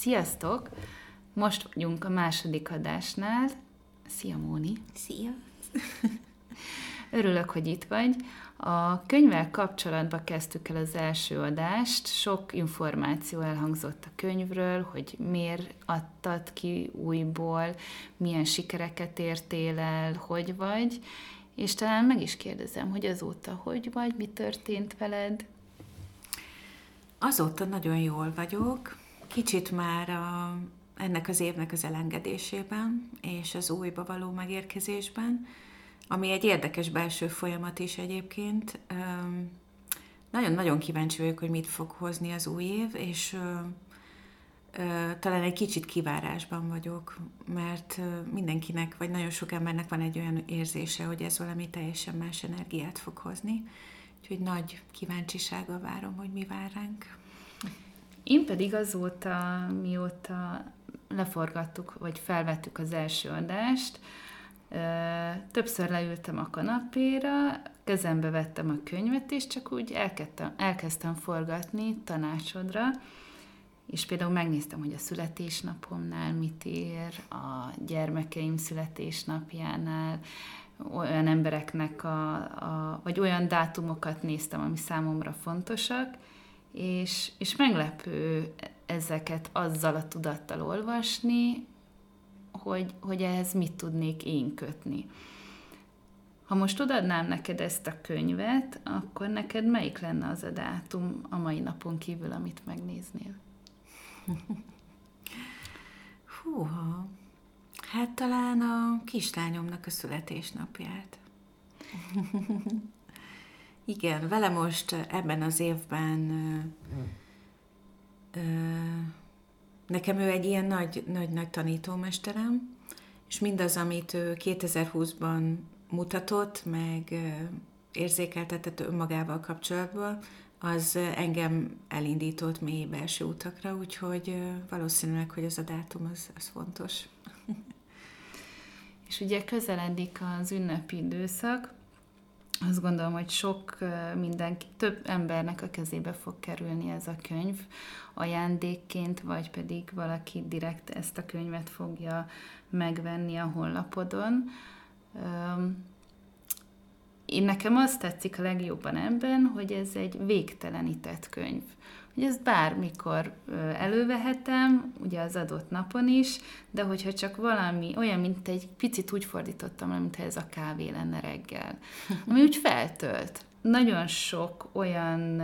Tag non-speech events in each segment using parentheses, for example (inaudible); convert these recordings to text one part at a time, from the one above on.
Sziasztok! Most vagyunk a második adásnál. Szia, Móni! Szia! (laughs) Örülök, hogy itt vagy. A könyvvel kapcsolatban kezdtük el az első adást. Sok információ elhangzott a könyvről, hogy miért adtad ki újból, milyen sikereket értél el, hogy vagy, és talán meg is kérdezem, hogy azóta hogy vagy, mi történt veled? Azóta nagyon jól vagyok, kicsit már a, ennek az évnek az elengedésében, és az újba való megérkezésben, ami egy érdekes belső folyamat is egyébként. Nagyon-nagyon kíváncsi vagyok, hogy mit fog hozni az új év, és talán egy kicsit kivárásban vagyok, mert mindenkinek, vagy nagyon sok embernek van egy olyan érzése, hogy ez valami teljesen más energiát fog hozni. Úgyhogy nagy kíváncsisággal várom, hogy mi vár ránk. Én pedig azóta, mióta leforgattuk, vagy felvettük az első adást, többször leültem a kanapéra, kezembe vettem a könyvet, és csak úgy elkezdtem, elkezdtem forgatni tanácsodra, és például megnéztem, hogy a születésnapomnál mit ér, a gyermekeim születésnapjánál, olyan embereknek a, a, vagy olyan dátumokat néztem, ami számomra fontosak, és, és meglepő ezeket azzal a tudattal olvasni, hogy, hogy ehhez mit tudnék én kötni. Ha most odadnám neked ezt a könyvet, akkor neked melyik lenne az a dátum a mai napon kívül, amit megnéznél? (laughs) Húha, hát talán a kislányomnak a születésnapját. (laughs) Igen, vele most ebben az évben nekem ő egy ilyen nagy, nagy, nagy tanítómesterem, és mindaz, amit ő 2020-ban mutatott, meg érzékeltetett önmagával kapcsolatban, az engem elindított mély belső utakra, úgyhogy valószínűleg, hogy ez a dátum az, az fontos. (laughs) És ugye közeledik az ünnepi időszak, azt gondolom, hogy sok mindenki, több embernek a kezébe fog kerülni ez a könyv ajándékként, vagy pedig valaki direkt ezt a könyvet fogja megvenni a honlapodon. Én nekem azt tetszik a legjobban ebben, hogy ez egy végtelenített könyv hogy ezt bármikor elővehetem, ugye az adott napon is, de hogyha csak valami, olyan, mint egy picit úgy fordítottam, mintha ez a kávé lenne reggel, ami úgy feltölt. Nagyon sok olyan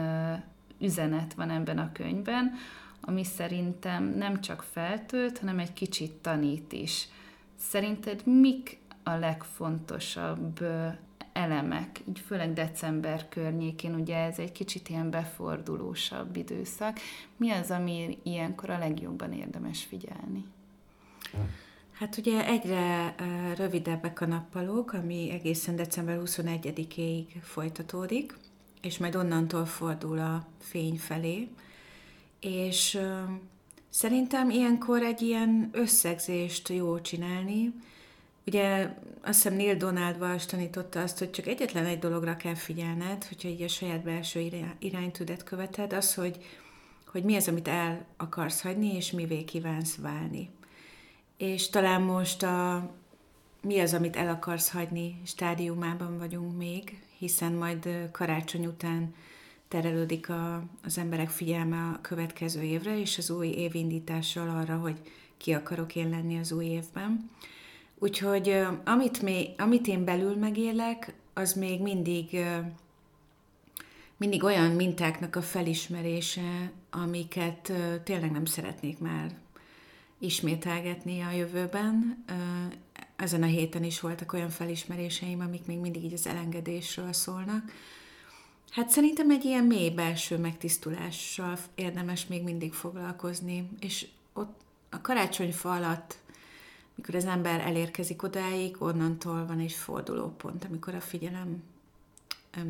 üzenet van ebben a könyvben, ami szerintem nem csak feltölt, hanem egy kicsit tanít is. Szerinted mik a legfontosabb elemek, így főleg december környékén, ugye ez egy kicsit ilyen befordulósabb időszak. Mi az, ami ilyenkor a legjobban érdemes figyelni? Hát ugye egyre rövidebbek a nappalok, ami egészen december 21-ig folytatódik, és majd onnantól fordul a fény felé. És szerintem ilyenkor egy ilyen összegzést jó csinálni, Ugye azt hiszem Neil Donald Walsh tanította azt, hogy csak egyetlen egy dologra kell figyelned, hogyha így a saját belső iránytüdet követed, az, hogy, hogy mi az, amit el akarsz hagyni, és mivé kívánsz válni. És talán most a mi az, amit el akarsz hagyni stádiumában vagyunk még, hiszen majd karácsony után terelődik a, az emberek figyelme a következő évre, és az új évindítással arra, hogy ki akarok én lenni az új évben. Úgyhogy amit, még, amit én belül megélek, az még mindig, mindig olyan mintáknak a felismerése, amiket tényleg nem szeretnék már ismételgetni a jövőben. Ezen a héten is voltak olyan felismeréseim, amik még mindig így az elengedésről szólnak. Hát szerintem egy ilyen mély belső megtisztulással érdemes még mindig foglalkozni, és ott a karácsonyfa alatt mikor az ember elérkezik odáig, onnantól van egy fordulópont, amikor a figyelem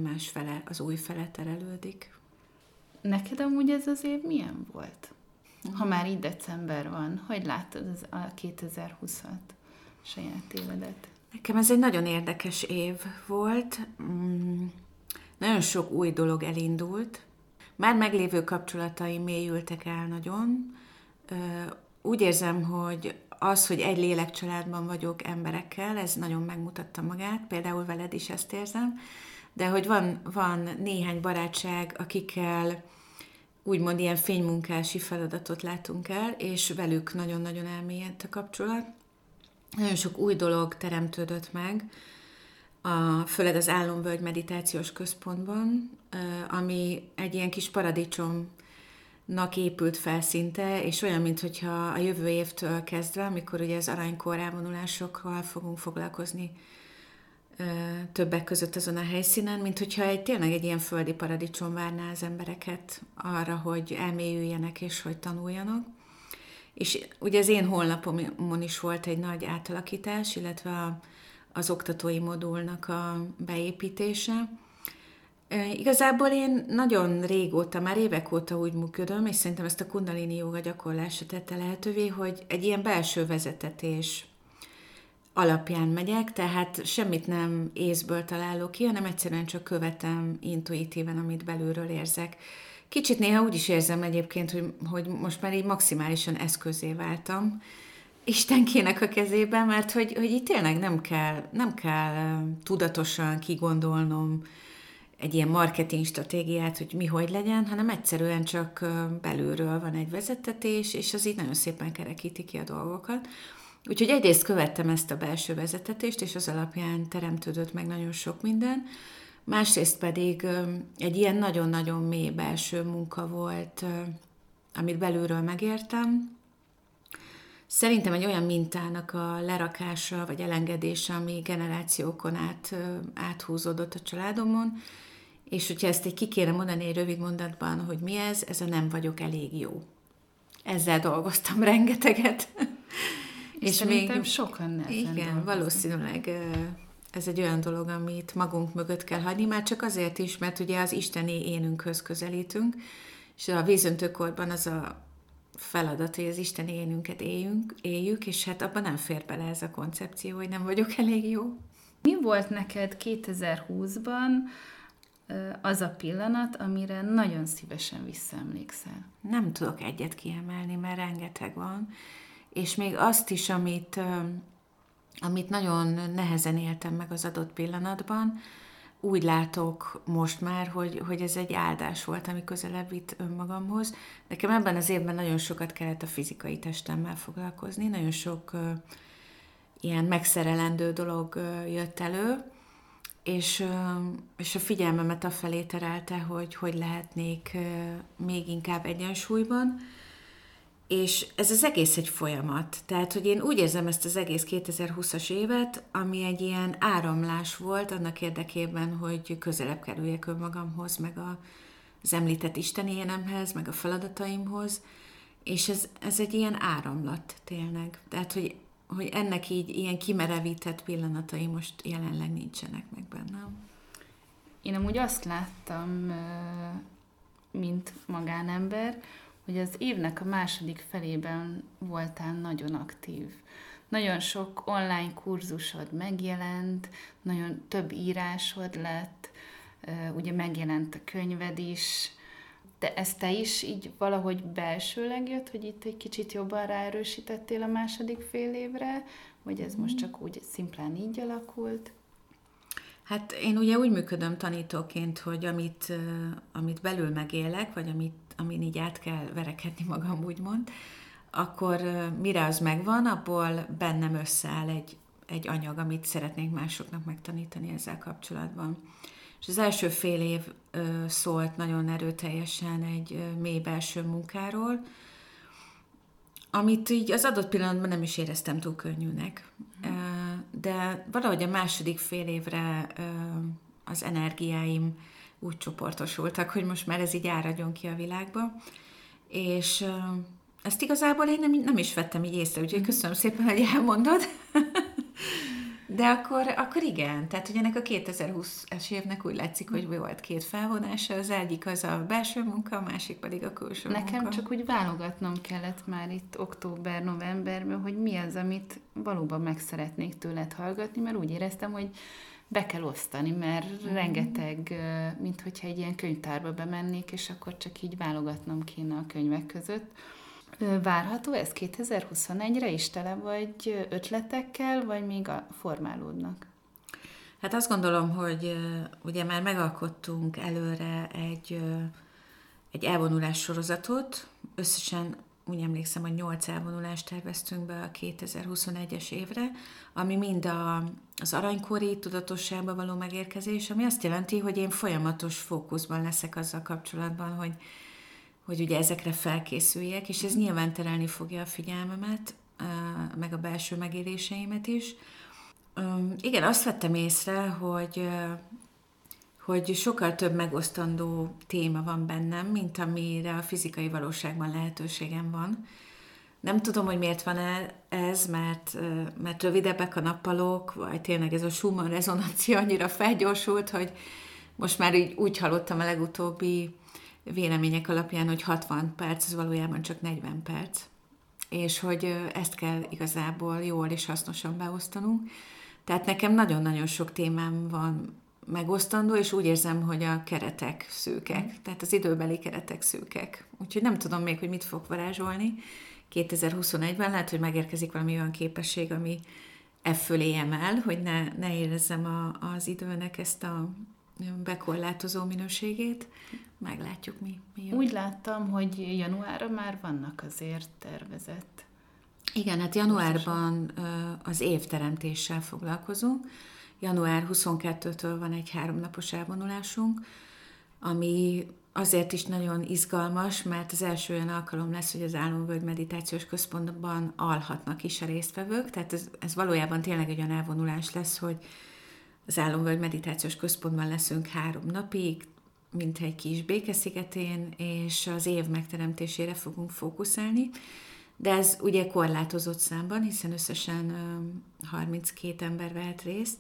más fele, az új fele terelődik. Neked amúgy ez az év milyen volt? Ha mhm. már így december van, hogy láttad az a 2020-at, saját évedet? Nekem ez egy nagyon érdekes év volt. Mm, nagyon sok új dolog elindult. Már meglévő kapcsolataim mélyültek el nagyon úgy érzem, hogy az, hogy egy lélekcsaládban vagyok emberekkel, ez nagyon megmutatta magát, például veled is ezt érzem, de hogy van, van néhány barátság, akikkel úgymond ilyen fénymunkási feladatot látunk el, és velük nagyon-nagyon elmélyedt a kapcsolat. Nagyon sok új dolog teremtődött meg, a, főleg az Álomvölgy Meditációs Központban, ami egy ilyen kis paradicsomnak épült fel szinte, és olyan, mintha a jövő évtől kezdve, amikor ugye az aranykor elvonulásokkal fogunk foglalkozni többek között azon a helyszínen, mint hogyha egy, tényleg egy ilyen földi paradicsom várná az embereket arra, hogy elmélyüljenek és hogy tanuljanak. És ugye az én honlapomon is volt egy nagy átalakítás, illetve a, az oktatói modulnak a beépítése. Igazából én nagyon régóta, már évek óta úgy működöm, és szerintem ezt a kundalini joga gyakorlása tette lehetővé, hogy egy ilyen belső vezetetés alapján megyek, tehát semmit nem észből találok ki, hanem egyszerűen csak követem intuitíven, amit belülről érzek. Kicsit néha úgy is érzem egyébként, hogy, hogy most már így maximálisan eszközé váltam Istenkének a kezében, mert hogy, hogy itt tényleg nem kell, nem kell tudatosan kigondolnom egy ilyen marketing stratégiát, hogy mi hogy legyen, hanem egyszerűen csak belülről van egy vezetetés, és az így nagyon szépen kerekíti ki a dolgokat. Úgyhogy egyrészt követtem ezt a belső vezetetést, és az alapján teremtődött meg nagyon sok minden, másrészt pedig egy ilyen nagyon-nagyon mély belső munka volt, amit belülről megértem. Szerintem egy olyan mintának a lerakása vagy elengedése, ami generációkon át áthúzódott a családomon, és hogyha ezt egy ki kéne mondani egy rövid mondatban, hogy mi ez, ez a nem vagyok elég jó. Ezzel dolgoztam (laughs) rengeteget. És, és még sokan nehezen Igen, dolgozni. valószínűleg ez egy olyan dolog, amit magunk mögött kell hagyni, már csak azért is, mert ugye az isteni énünkhöz közelítünk, és a vízöntőkorban az a feladat, hogy az isteni énünket éljünk, éljük, és hát abban nem fér bele ez a koncepció, hogy nem vagyok elég jó. Mi volt neked 2020-ban az a pillanat, amire nagyon szívesen visszaemlékszel? Nem tudok egyet kiemelni, mert rengeteg van és még azt is, amit, amit nagyon nehezen éltem meg az adott pillanatban, úgy látok most már, hogy, hogy ez egy áldás volt, ami közelebb vitt önmagamhoz. Nekem ebben az évben nagyon sokat kellett a fizikai testemmel foglalkozni, nagyon sok uh, ilyen megszerelendő dolog uh, jött elő, és, uh, és a figyelmemet afelé terelte, hogy hogy lehetnék uh, még inkább egyensúlyban, és ez az egész egy folyamat. Tehát, hogy én úgy érzem ezt az egész 2020-as évet, ami egy ilyen áramlás volt annak érdekében, hogy közelebb kerüljek önmagamhoz, meg a, az említett Isten énemhez, meg a feladataimhoz, és ez, ez egy ilyen áramlat tényleg. Tehát, hogy, hogy ennek így ilyen kimerevített pillanatai most jelenleg nincsenek meg bennem. Én amúgy azt láttam, mint magánember, hogy az évnek a második felében voltál nagyon aktív. Nagyon sok online kurzusod megjelent, nagyon több írásod lett, ugye megjelent a könyved is, de ez te is így valahogy belsőleg jött, hogy itt egy kicsit jobban ráerősítettél a második fél évre, vagy ez most csak úgy szimplán így alakult? Hát én ugye úgy működöm tanítóként, hogy amit, amit belül megélek, vagy amit amin így át kell verekedni magam, úgymond, akkor mire az megvan, abból bennem összeáll egy, egy anyag, amit szeretnénk másoknak megtanítani ezzel kapcsolatban. És az első fél év szólt nagyon erőteljesen egy mély belső munkáról, amit így az adott pillanatban nem is éreztem túl könnyűnek. Mm. De valahogy a második fél évre az energiáim úgy csoportosultak, hogy most már ez így áradjon ki a világba. És ezt igazából én nem, nem is vettem így észre, úgyhogy mhm. köszönöm szépen, hogy elmondod. (laughs) De akkor, akkor igen, tehát hogy ennek a 2020-es évnek úgy látszik, hogy volt két felvonása, az egyik az a belső munka, a másik pedig a külső Nekem munka. csak úgy válogatnom kellett már itt október-novemberben, hogy mi az, amit valóban meg szeretnék tőled hallgatni, mert úgy éreztem, hogy be kell osztani, mert mm. rengeteg, mint hogyha egy ilyen könyvtárba bemennék, és akkor csak így válogatnom kéne a könyvek között. Várható ez 2021-re is tele vagy ötletekkel, vagy még a formálódnak? Hát azt gondolom, hogy ugye már megalkottunk előre egy, egy elvonulás sorozatot, összesen úgy emlékszem, hogy 8 elvonulást terveztünk be a 2021-es évre, ami mind a, az aranykori tudatosságba való megérkezés, ami azt jelenti, hogy én folyamatos fókuszban leszek azzal kapcsolatban, hogy, hogy ugye ezekre felkészüljek, és ez nyilván terelni fogja a figyelmemet, meg a belső megéléseimet is. Igen, azt vettem észre, hogy hogy sokkal több megosztandó téma van bennem, mint amire a fizikai valóságban lehetőségem van. Nem tudom, hogy miért van ez, mert, mert rövidebbek a nappalok, vagy tényleg ez a Schumann rezonancia annyira felgyorsult, hogy most már így úgy hallottam a legutóbbi vélemények alapján, hogy 60 perc, ez valójában csak 40 perc. És hogy ezt kell igazából jól és hasznosan beosztanunk. Tehát nekem nagyon-nagyon sok témám van megosztandó, és úgy érzem, hogy a keretek szűkek, tehát az időbeli keretek szűkek. Úgyhogy nem tudom még, hogy mit fog varázsolni 2021-ben. Lehet, hogy megérkezik valami olyan képesség, ami e fölé emel, hogy ne, ne érezzem a, az időnek ezt a bekorlátozó minőségét. Meglátjuk, mi, mi jön. Úgy láttam, hogy januárra már vannak azért tervezett. Igen, hát januárban az évteremtéssel foglalkozunk, január 22-től van egy háromnapos elvonulásunk, ami azért is nagyon izgalmas, mert az első olyan alkalom lesz, hogy az Álomvölgy Meditációs Központban alhatnak is a résztvevők, tehát ez, ez valójában tényleg egy olyan elvonulás lesz, hogy az Álomvölgy Meditációs Központban leszünk három napig, mint egy kis békeszigetén, és az év megteremtésére fogunk fókuszálni. De ez ugye korlátozott számban, hiszen összesen 32 ember vehet részt,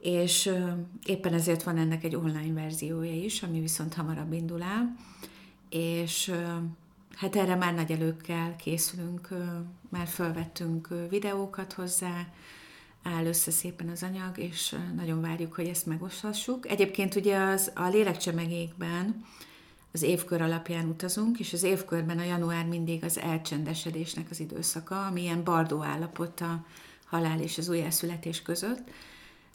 és éppen ezért van ennek egy online verziója is, ami viszont hamarabb indul el, és hát erre már nagy előkkel készülünk, már felvettünk videókat hozzá, áll össze szépen az anyag, és nagyon várjuk, hogy ezt megoszhassuk. Egyébként ugye az a lélekcsemegékben az évkör alapján utazunk, és az évkörben a január mindig az elcsendesedésnek az időszaka, ami ilyen bardó állapot a halál és az újjászületés között.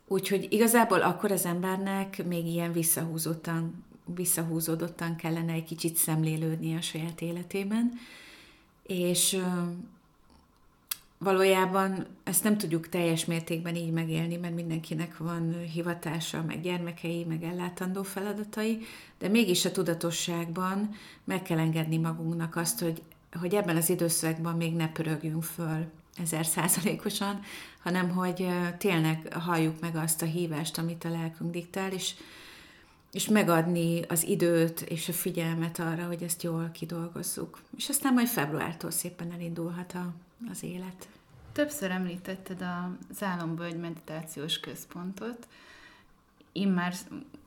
Úgyhogy igazából akkor az embernek még ilyen visszahúzottan, visszahúzódottan kellene egy kicsit szemlélődni a saját életében, és valójában ezt nem tudjuk teljes mértékben így megélni, mert mindenkinek van hivatása, meg gyermekei, meg ellátandó feladatai, de mégis a tudatosságban meg kell engedni magunknak azt, hogy, hogy ebben az időszakban még ne pörögjünk föl ezer százalékosan, hanem hogy tényleg halljuk meg azt a hívást, amit a lelkünk diktál, és, és megadni az időt és a figyelmet arra, hogy ezt jól kidolgozzuk. És aztán majd februártól szépen elindulhat a, az élet. Többször említetted az Álombölgy Meditációs Központot. Én már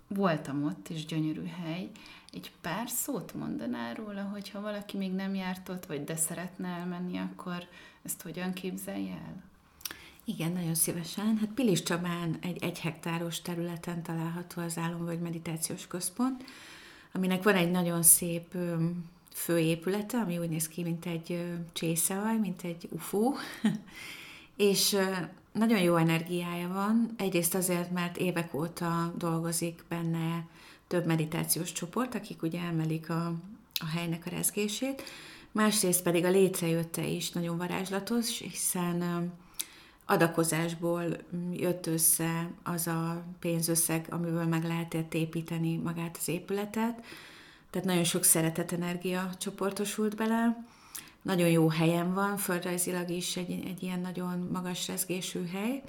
voltam ott, és gyönyörű hely. Egy pár szót mondanál róla, hogyha valaki még nem járt ott, vagy de szeretne elmenni, akkor ezt hogyan képzelje el? Igen, nagyon szívesen. Hát Pilis Csabán egy egy hektáros területen található az Álomvölgy Meditációs Központ, aminek van egy nagyon szép főépülete, ami úgy néz ki, mint egy csészevaj, mint egy UFO, (laughs) és nagyon jó energiája van. Egyrészt azért, mert évek óta dolgozik benne több meditációs csoport, akik ugye emelik a, a helynek a rezgését, másrészt pedig a létrejötte is nagyon varázslatos, hiszen adakozásból jött össze az a pénzösszeg, amiből meg lehetett építeni magát az épületet, tehát nagyon sok szeretet energia csoportosult bele, nagyon jó helyen van, földrajzilag is egy, egy ilyen nagyon magas rezgésű hely,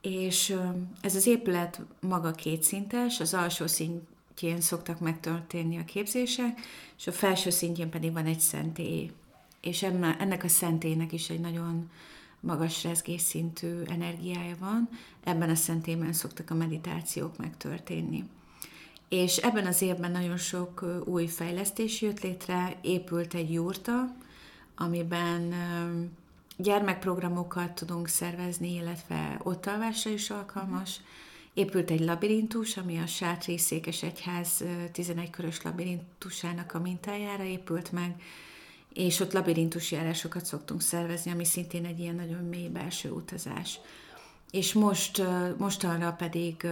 és ez az épület maga kétszintes, az alsó szintjén szoktak megtörténni a képzések, és a felső szintjén pedig van egy szentély. És ennek a szentélynek is egy nagyon magas rezgésszintű energiája van, ebben a szentélyben szoktak a meditációk megtörténni. És ebben az évben nagyon sok új fejlesztés jött létre, épült egy jurta, amiben gyermekprogramokat tudunk szervezni, illetve ott alvásra is alkalmas. Épült egy labirintus, ami a Sátri Székes Egyház 11 körös labirintusának a mintájára épült meg, és ott labirintus járásokat szoktunk szervezni, ami szintén egy ilyen nagyon mély belső utazás. És most, mostanra pedig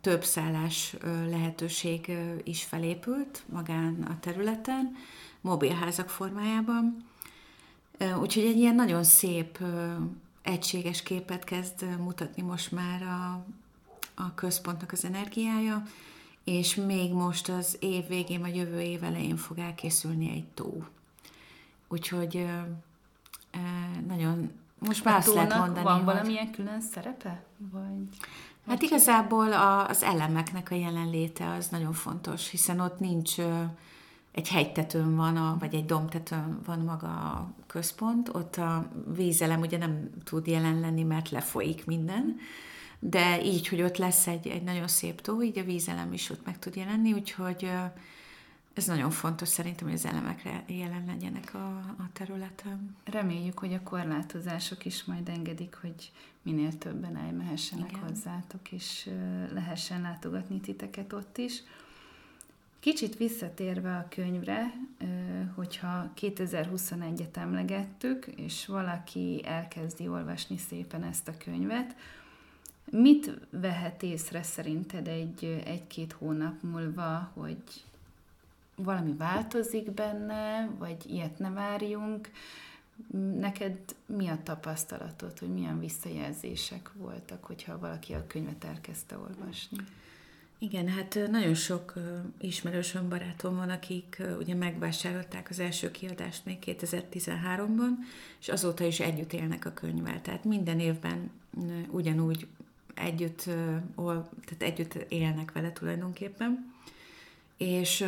több szállás lehetőség is felépült magán a területen, mobilházak formájában. Úgyhogy egy ilyen nagyon szép, egységes képet kezd mutatni most már a, a központnak az energiája, és még most az év végén vagy jövő év elején fog elkészülni egy tó. Úgyhogy nagyon, most már azt lehet mondani, van valamilyen hogy... külön szerepe? Vagy... Hát igazából a, az elemeknek a jelenléte az nagyon fontos, hiszen ott nincs egy hegytetőn van, a, vagy egy domtetőn van maga a központ, ott a vízelem ugye nem tud jelen lenni, mert lefolyik minden, de így, hogy ott lesz egy, egy nagyon szép tó, így a vízelem is ott meg tud jelenni, úgyhogy ez nagyon fontos szerintem, hogy az elemekre jelen legyenek a, a területen. Reméljük, hogy a korlátozások is majd engedik, hogy minél többen elmehessenek Igen. hozzátok, és lehessen látogatni titeket ott is. Kicsit visszatérve a könyvre, hogyha 2021-et emlegettük, és valaki elkezdi olvasni szépen ezt a könyvet, mit vehet észre szerinted egy, egy-két hónap múlva, hogy valami változik benne, vagy ilyet ne várjunk? Neked mi a tapasztalatod, hogy milyen visszajelzések voltak, hogyha valaki a könyvet elkezdte olvasni? Igen, hát nagyon sok ismerősöm, barátom van, akik ugye megvásárolták az első kiadást még 2013-ban, és azóta is együtt élnek a könyvvel. Tehát minden évben ugyanúgy együtt, tehát együtt élnek vele tulajdonképpen. És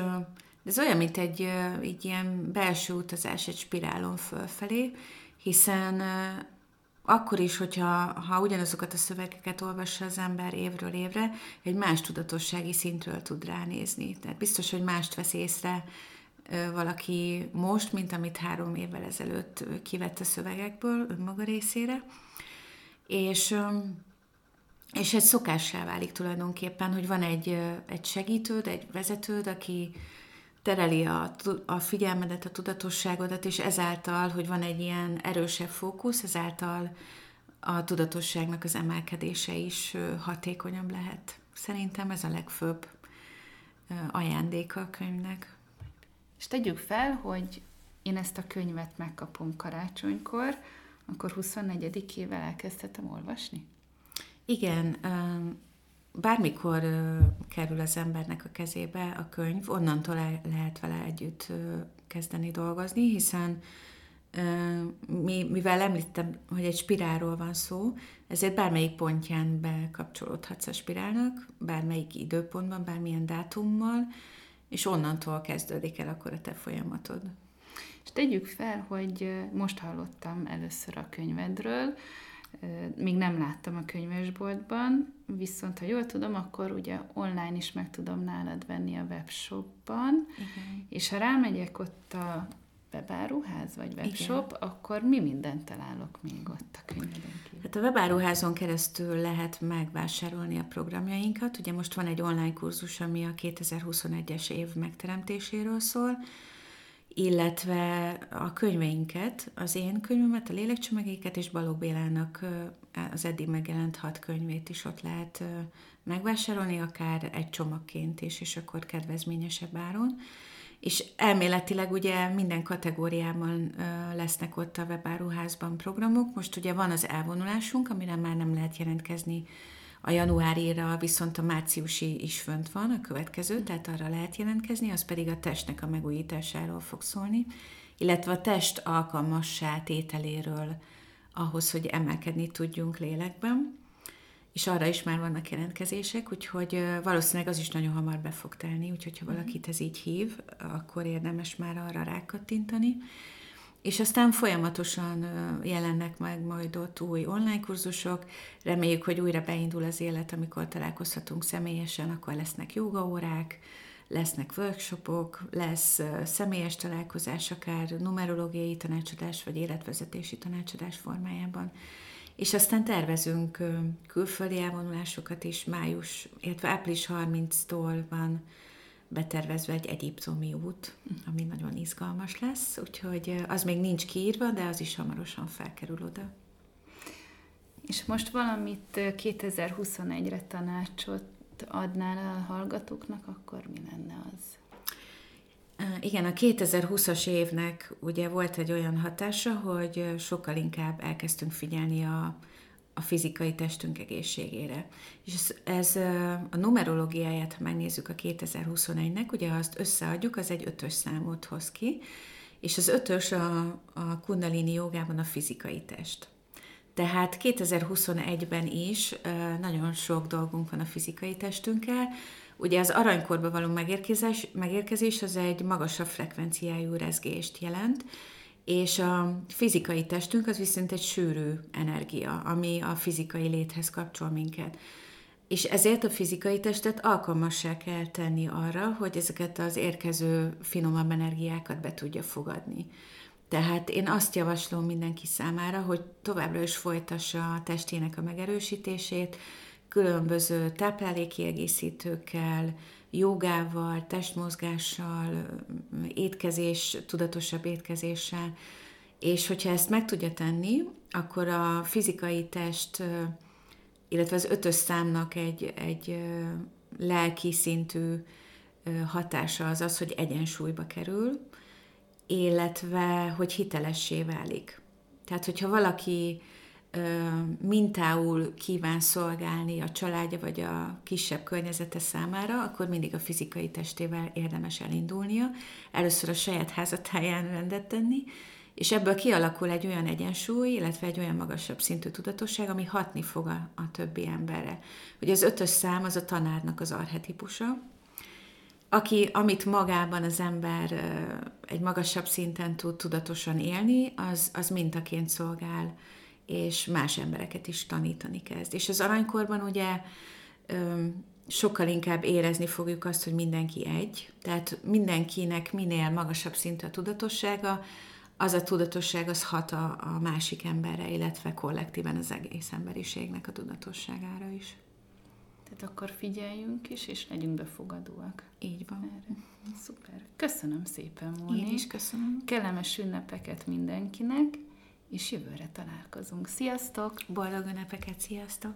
ez olyan, mint egy, egy ilyen belső utazás egy spirálon fölfelé, hiszen akkor is, hogyha ha ugyanazokat a szövegeket olvassa az ember évről évre, egy más tudatossági szintről tud ránézni. Tehát biztos, hogy mást vesz észre valaki most, mint amit három évvel ezelőtt kivett a szövegekből önmaga részére. És, és ez szokássá válik tulajdonképpen, hogy van egy, egy segítőd, egy vezetőd, aki tereli a, a figyelmedet, a tudatosságodat, és ezáltal, hogy van egy ilyen erősebb fókusz, ezáltal a tudatosságnak az emelkedése is hatékonyabb lehet. Szerintem ez a legfőbb ajándéka a könyvnek. És tegyük fel, hogy én ezt a könyvet megkapom karácsonykor, akkor 24-ével elkezdhetem olvasni? Igen, bármikor kerül az embernek a kezébe a könyv, onnantól el, lehet vele együtt kezdeni dolgozni, hiszen mi, mivel említem, hogy egy spirálról van szó, ezért bármelyik pontján bekapcsolódhatsz a spirálnak, bármelyik időpontban, bármilyen dátummal, és onnantól kezdődik el akkor a te folyamatod. És tegyük fel, hogy most hallottam először a könyvedről, még nem láttam a könyvesboltban, viszont ha jól tudom, akkor ugye online is meg tudom nálad venni a webshopban, Igen. és ha rámegyek ott a webáruház vagy webshop, Igen. akkor mi mindent találok még ott a könyveden kívül? Hát a webáruházon keresztül lehet megvásárolni a programjainkat. Ugye most van egy online kurzus, ami a 2021-es év megteremtéséről szól, illetve a könyveinket, az én könyvemet, a lélekcsomagéket és Balogh Bélának az eddig megjelent hat könyvét is ott lehet megvásárolni, akár egy csomagként is, és akkor kedvezményesebb áron. És elméletileg ugye minden kategóriában lesznek ott a webáruházban programok. Most ugye van az elvonulásunk, amire már nem lehet jelentkezni a januárira viszont a márciusi is fönt van, a következő, tehát arra lehet jelentkezni, az pedig a testnek a megújításáról fog szólni, illetve a test alkalmassá tételéről ahhoz, hogy emelkedni tudjunk lélekben, és arra is már vannak jelentkezések, úgyhogy valószínűleg az is nagyon hamar be fog telni, úgyhogy ha valakit ez így hív, akkor érdemes már arra rákattintani. És aztán folyamatosan jelennek meg majd ott új online kurzusok. Reméljük, hogy újra beindul az élet, amikor találkozhatunk személyesen, akkor lesznek jogaórák, lesznek workshopok, lesz személyes találkozás, akár numerológiai tanácsadás, vagy életvezetési tanácsadás formájában. És aztán tervezünk külföldi elvonulásokat is május, illetve április 30-tól van betervezve egy egyiptomi út, ami nagyon izgalmas lesz, úgyhogy az még nincs kiírva, de az is hamarosan felkerül oda. És most valamit 2021-re tanácsot adnál a hallgatóknak, akkor mi lenne az? Igen, a 2020-as évnek ugye volt egy olyan hatása, hogy sokkal inkább elkezdtünk figyelni a, a fizikai testünk egészségére. És ez, ez a numerológiáját, ha megnézzük a 2021-nek, ugye azt összeadjuk, az egy ötös számot hoz ki, és az ötös a, a kundalini jogában a fizikai test. Tehát 2021-ben is nagyon sok dolgunk van a fizikai testünkkel. Ugye az aranykorba való megérkezés, megérkezés az egy magasabb frekvenciájú rezgést jelent, és a fizikai testünk az viszont egy sűrű energia, ami a fizikai léthez kapcsol minket. És ezért a fizikai testet alkalmassá kell tenni arra, hogy ezeket az érkező finomabb energiákat be tudja fogadni. Tehát én azt javaslom mindenki számára, hogy továbbra is folytassa a testének a megerősítését, különböző táplálékiegészítőkkel, jogával, testmozgással, étkezés, tudatosabb étkezéssel, és hogyha ezt meg tudja tenni, akkor a fizikai test, illetve az ötös számnak egy, egy lelki szintű hatása az az, hogy egyensúlyba kerül, illetve hogy hitelessé válik. Tehát, hogyha valaki mintául kíván szolgálni a családja vagy a kisebb környezete számára, akkor mindig a fizikai testével érdemes elindulnia. Először a saját házatáján rendet tenni, és ebből kialakul egy olyan egyensúly, illetve egy olyan magasabb szintű tudatosság, ami hatni fog a, a többi emberre. Ugye az ötös szám az a tanárnak az arhetipusa, aki, amit magában az ember egy magasabb szinten tud tudatosan élni, az, az mintaként szolgál, és más embereket is tanítani kezd. És az aranykorban ugye sokkal inkább érezni fogjuk azt, hogy mindenki egy, tehát mindenkinek minél magasabb szintű a tudatossága, az a tudatosság az hat a, a másik emberre, illetve kollektíven az egész emberiségnek a tudatosságára is. Tehát akkor figyeljünk is, és legyünk befogadóak. Így van. Erre. Szuper. Köszönöm szépen, Móni. Én is köszönöm. Kellemes ünnepeket mindenkinek, és jövőre találkozunk. Sziasztok! Boldog ünnepeket, sziasztok!